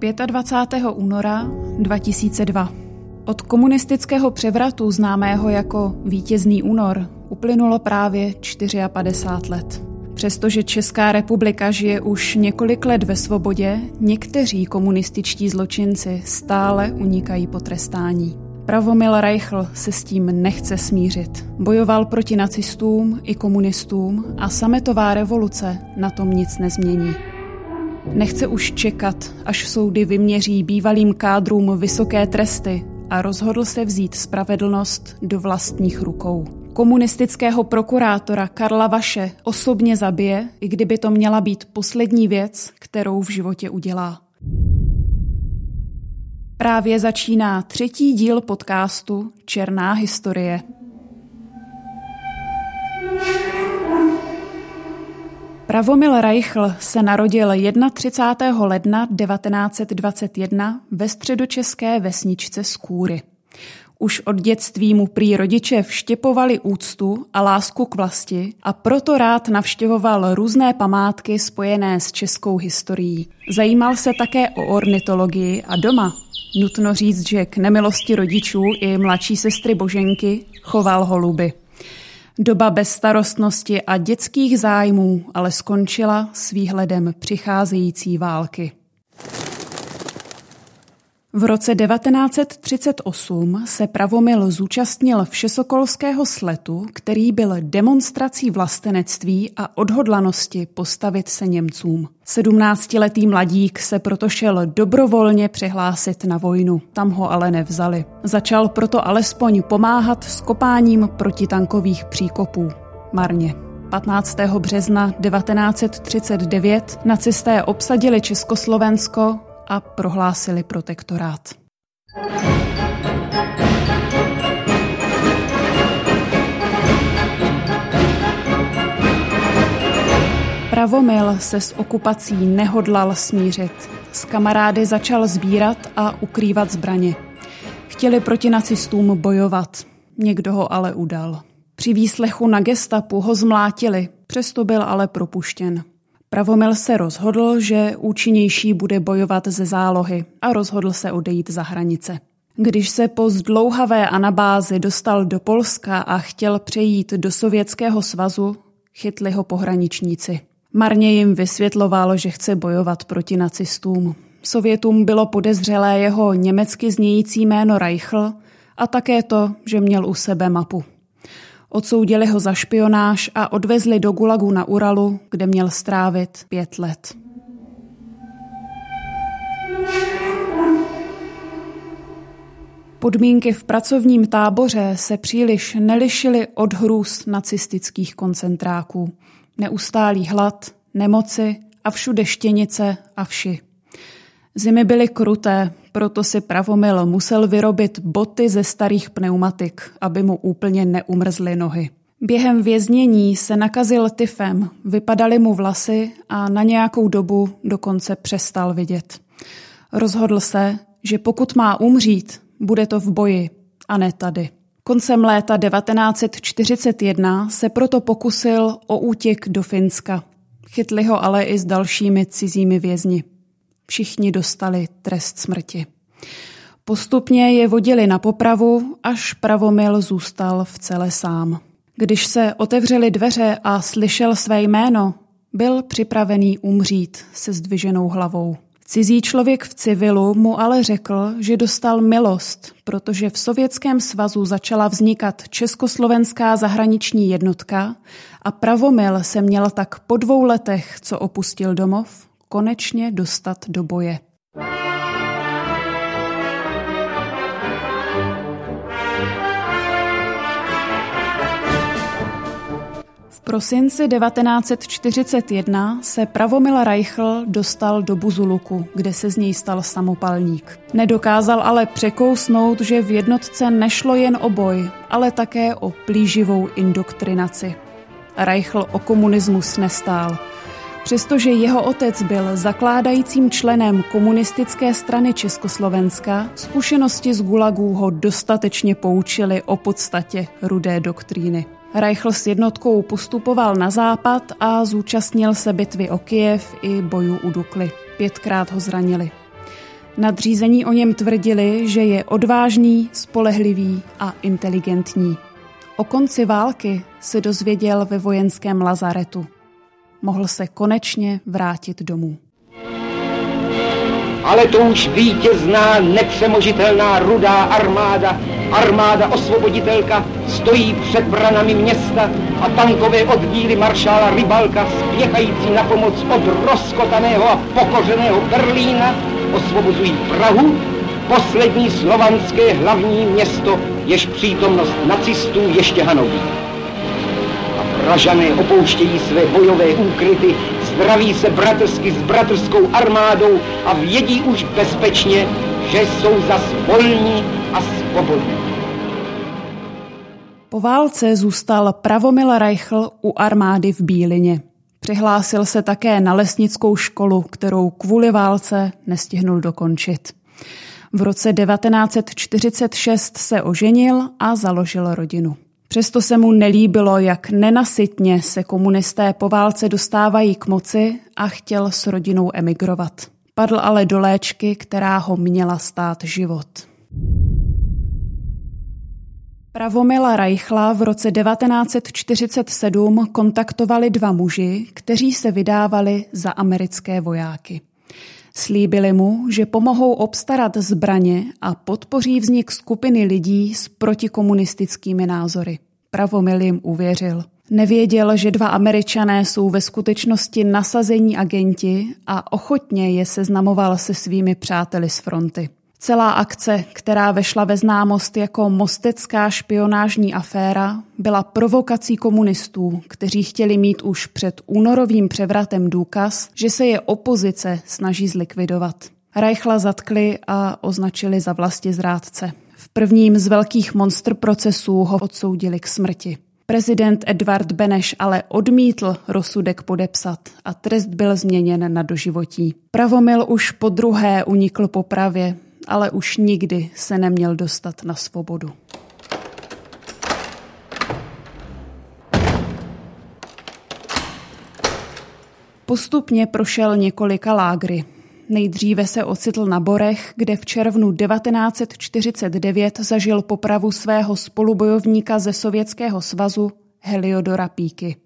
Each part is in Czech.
25. února 2002. Od komunistického převratu známého jako Vítězný únor uplynulo právě 54 let. Přestože Česká republika žije už několik let ve svobodě, někteří komunističtí zločinci stále unikají potrestání. Pravomil Reichl se s tím nechce smířit. Bojoval proti nacistům i komunistům a sametová revoluce na tom nic nezmění. Nechce už čekat, až soudy vyměří bývalým kádrům vysoké tresty a rozhodl se vzít spravedlnost do vlastních rukou. Komunistického prokurátora Karla Vaše osobně zabije, i kdyby to měla být poslední věc, kterou v životě udělá. Právě začíná třetí díl podcastu Černá historie. Pravomil Reichl se narodil 31. ledna 1921 ve středočeské vesničce Skůry. Už od dětství mu prý rodiče vštěpovali úctu a lásku k vlasti a proto rád navštěvoval různé památky spojené s českou historií. Zajímal se také o ornitologii a doma Nutno říct, že k nemilosti rodičů i mladší sestry Boženky choval holuby. Doba bezstarostnosti a dětských zájmů ale skončila s výhledem přicházející války. V roce 1938 se Pravomil zúčastnil Všesokolského sletu, který byl demonstrací vlastenectví a odhodlanosti postavit se Němcům. Sedmnáctiletý mladík se proto šel dobrovolně přihlásit na vojnu. Tam ho ale nevzali. Začal proto alespoň pomáhat s kopáním protitankových příkopů. Marně. 15. března 1939 nacisté obsadili Československo a prohlásili protektorát. Pravomil se s okupací nehodlal smířit. S kamarády začal sbírat a ukrývat zbraně. Chtěli proti nacistům bojovat. Někdo ho ale udal. Při výslechu na gestapu ho zmlátili, přesto byl ale propuštěn. Pravomil se rozhodl, že účinnější bude bojovat ze zálohy a rozhodl se odejít za hranice. Když se po zdlouhavé anabázi dostal do Polska a chtěl přejít do Sovětského svazu, chytli ho pohraničníci. Marně jim vysvětlovalo, že chce bojovat proti nacistům. Sovětům bylo podezřelé jeho německy znějící jméno Reichl a také to, že měl u sebe mapu. Odsoudili ho za špionáž a odvezli do Gulagu na Uralu, kde měl strávit pět let. Podmínky v pracovním táboře se příliš nelišily od hrůz nacistických koncentráků. Neustálý hlad, nemoci a všude štěnice a vši. Zimy byly kruté, proto si Pravomil musel vyrobit boty ze starých pneumatik, aby mu úplně neumrzly nohy. Během věznění se nakazil tyfem, vypadaly mu vlasy a na nějakou dobu dokonce přestal vidět. Rozhodl se, že pokud má umřít, bude to v boji a ne tady. Koncem léta 1941 se proto pokusil o útěk do Finska. Chytli ho ale i s dalšími cizími vězni. Všichni dostali trest smrti. Postupně je vodili na popravu, až pravomil zůstal v celé sám. Když se otevřely dveře a slyšel své jméno, byl připravený umřít se zdviženou hlavou. Cizí člověk v civilu mu ale řekl, že dostal milost, protože v Sovětském svazu začala vznikat Československá zahraniční jednotka a Pravomil se měl tak po dvou letech, co opustil domov, konečně dostat do boje. V prosinci 1941 se Pravomil Reichl dostal do Buzuluku, kde se z něj stal samopalník. Nedokázal ale překousnout, že v jednotce nešlo jen o boj, ale také o plíživou indoktrinaci. Reichl o komunismus nestál – Přestože jeho otec byl zakládajícím členem komunistické strany Československa, zkušenosti z Gulagů ho dostatečně poučily o podstatě rudé doktríny. Reichl s jednotkou postupoval na západ a zúčastnil se bitvy o Kijev i bojů u Dukly. Pětkrát ho zranili. Nadřízení o něm tvrdili, že je odvážný, spolehlivý a inteligentní. O konci války se dozvěděl ve vojenském lazaretu. Mohl se konečně vrátit domů. Ale to už vítězná, nepřemožitelná rudá armáda, armáda osvoboditelka, stojí před branami města a tankové oddíly maršála Rybalka spěchající na pomoc od rozkotaného a pokořeného Berlína osvobozují Prahu, poslední slovanské hlavní město, jež přítomnost nacistů ještě hanobí. Pražané opouštějí své bojové úkryty, zdraví se bratrsky s bratrskou armádou a vědí už bezpečně, že jsou zas volní a svobodní. Po válce zůstal Pravomil Reichl u armády v Bílině. Přihlásil se také na lesnickou školu, kterou kvůli válce nestihnul dokončit. V roce 1946 se oženil a založil rodinu. Přesto se mu nelíbilo, jak nenasytně se komunisté po válce dostávají k moci a chtěl s rodinou emigrovat. Padl ale do léčky, která ho měla stát život. Pravomila Reichla v roce 1947 kontaktovali dva muži, kteří se vydávali za americké vojáky. Slíbili mu, že pomohou obstarat zbraně a podpoří vznik skupiny lidí s protikomunistickými názory. Pravomil jim uvěřil. Nevěděl, že dva američané jsou ve skutečnosti nasazení agenti a ochotně je seznamoval se svými přáteli z fronty. Celá akce, která vešla ve známost jako mostecká špionážní aféra, byla provokací komunistů, kteří chtěli mít už před únorovým převratem důkaz, že se je opozice snaží zlikvidovat. Reichla zatkli a označili za vlasti zrádce. V prvním z velkých monstr procesů ho odsoudili k smrti. Prezident Edvard Beneš ale odmítl rozsudek podepsat a trest byl změněn na doživotí. Pravomil už po druhé unikl popravě, ale už nikdy se neměl dostat na svobodu. Postupně prošel několika lágry. Nejdříve se ocitl na Borech, kde v červnu 1949 zažil popravu svého spolubojovníka ze Sovětského svazu Heliodora Píky.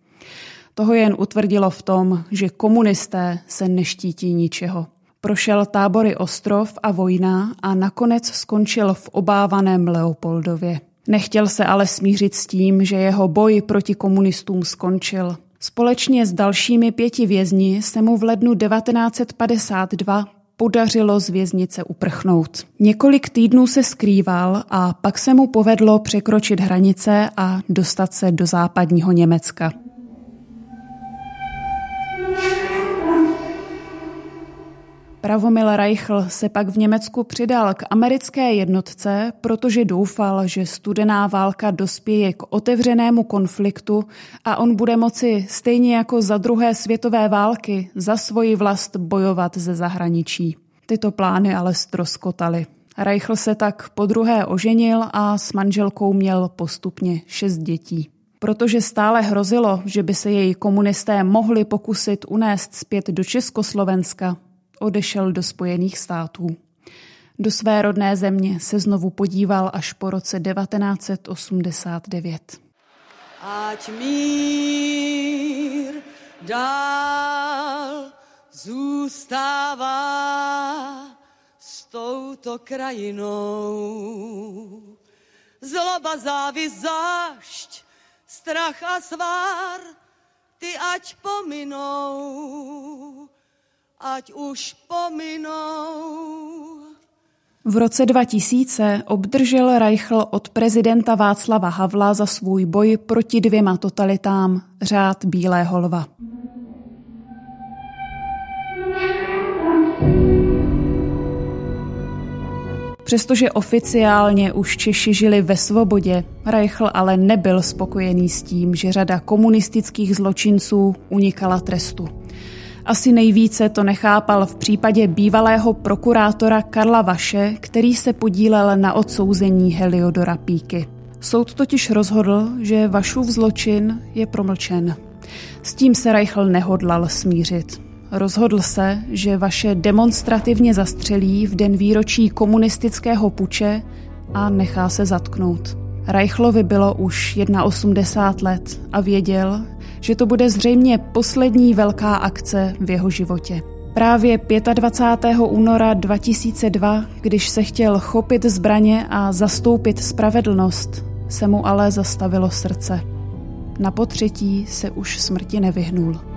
Toho jen utvrdilo v tom, že komunisté se neštítí ničeho. Prošel tábory Ostrov a Vojna a nakonec skončil v obávaném Leopoldově. Nechtěl se ale smířit s tím, že jeho boj proti komunistům skončil. Společně s dalšími pěti vězni se mu v lednu 1952 podařilo z věznice uprchnout. Několik týdnů se skrýval a pak se mu povedlo překročit hranice a dostat se do západního Německa. Pravomil Reichl se pak v Německu přidal k americké jednotce, protože doufal, že studená válka dospěje k otevřenému konfliktu a on bude moci stejně jako za druhé světové války za svoji vlast bojovat ze zahraničí. Tyto plány ale stroskotaly. Reichl se tak po druhé oženil a s manželkou měl postupně šest dětí. Protože stále hrozilo, že by se její komunisté mohli pokusit unést zpět do Československa, odešel do Spojených států. Do své rodné země se znovu podíval až po roce 1989. Ať mír dál zůstává s touto krajinou. Zloba, závis, zášť, strach a svár, ty ať pominou ať už pominou. V roce 2000 obdržel Reichl od prezidenta Václava Havla za svůj boj proti dvěma totalitám řád Bílého lva. Přestože oficiálně už Češi žili ve svobodě, Reichl ale nebyl spokojený s tím, že řada komunistických zločinců unikala trestu. Asi nejvíce to nechápal v případě bývalého prokurátora Karla Vaše, který se podílel na odsouzení Heliodora Píky. Soud totiž rozhodl, že Vašův zločin je promlčen. S tím se Reichl nehodlal smířit. rozhodl se, že vaše demonstrativně zastřelí v den výročí komunistického puče a nechá se zatknout. Reichlovi bylo už 81 let a věděl, že to bude zřejmě poslední velká akce v jeho životě. Právě 25. února 2002, když se chtěl chopit zbraně a zastoupit spravedlnost, se mu ale zastavilo srdce. Na potřetí se už smrti nevyhnul.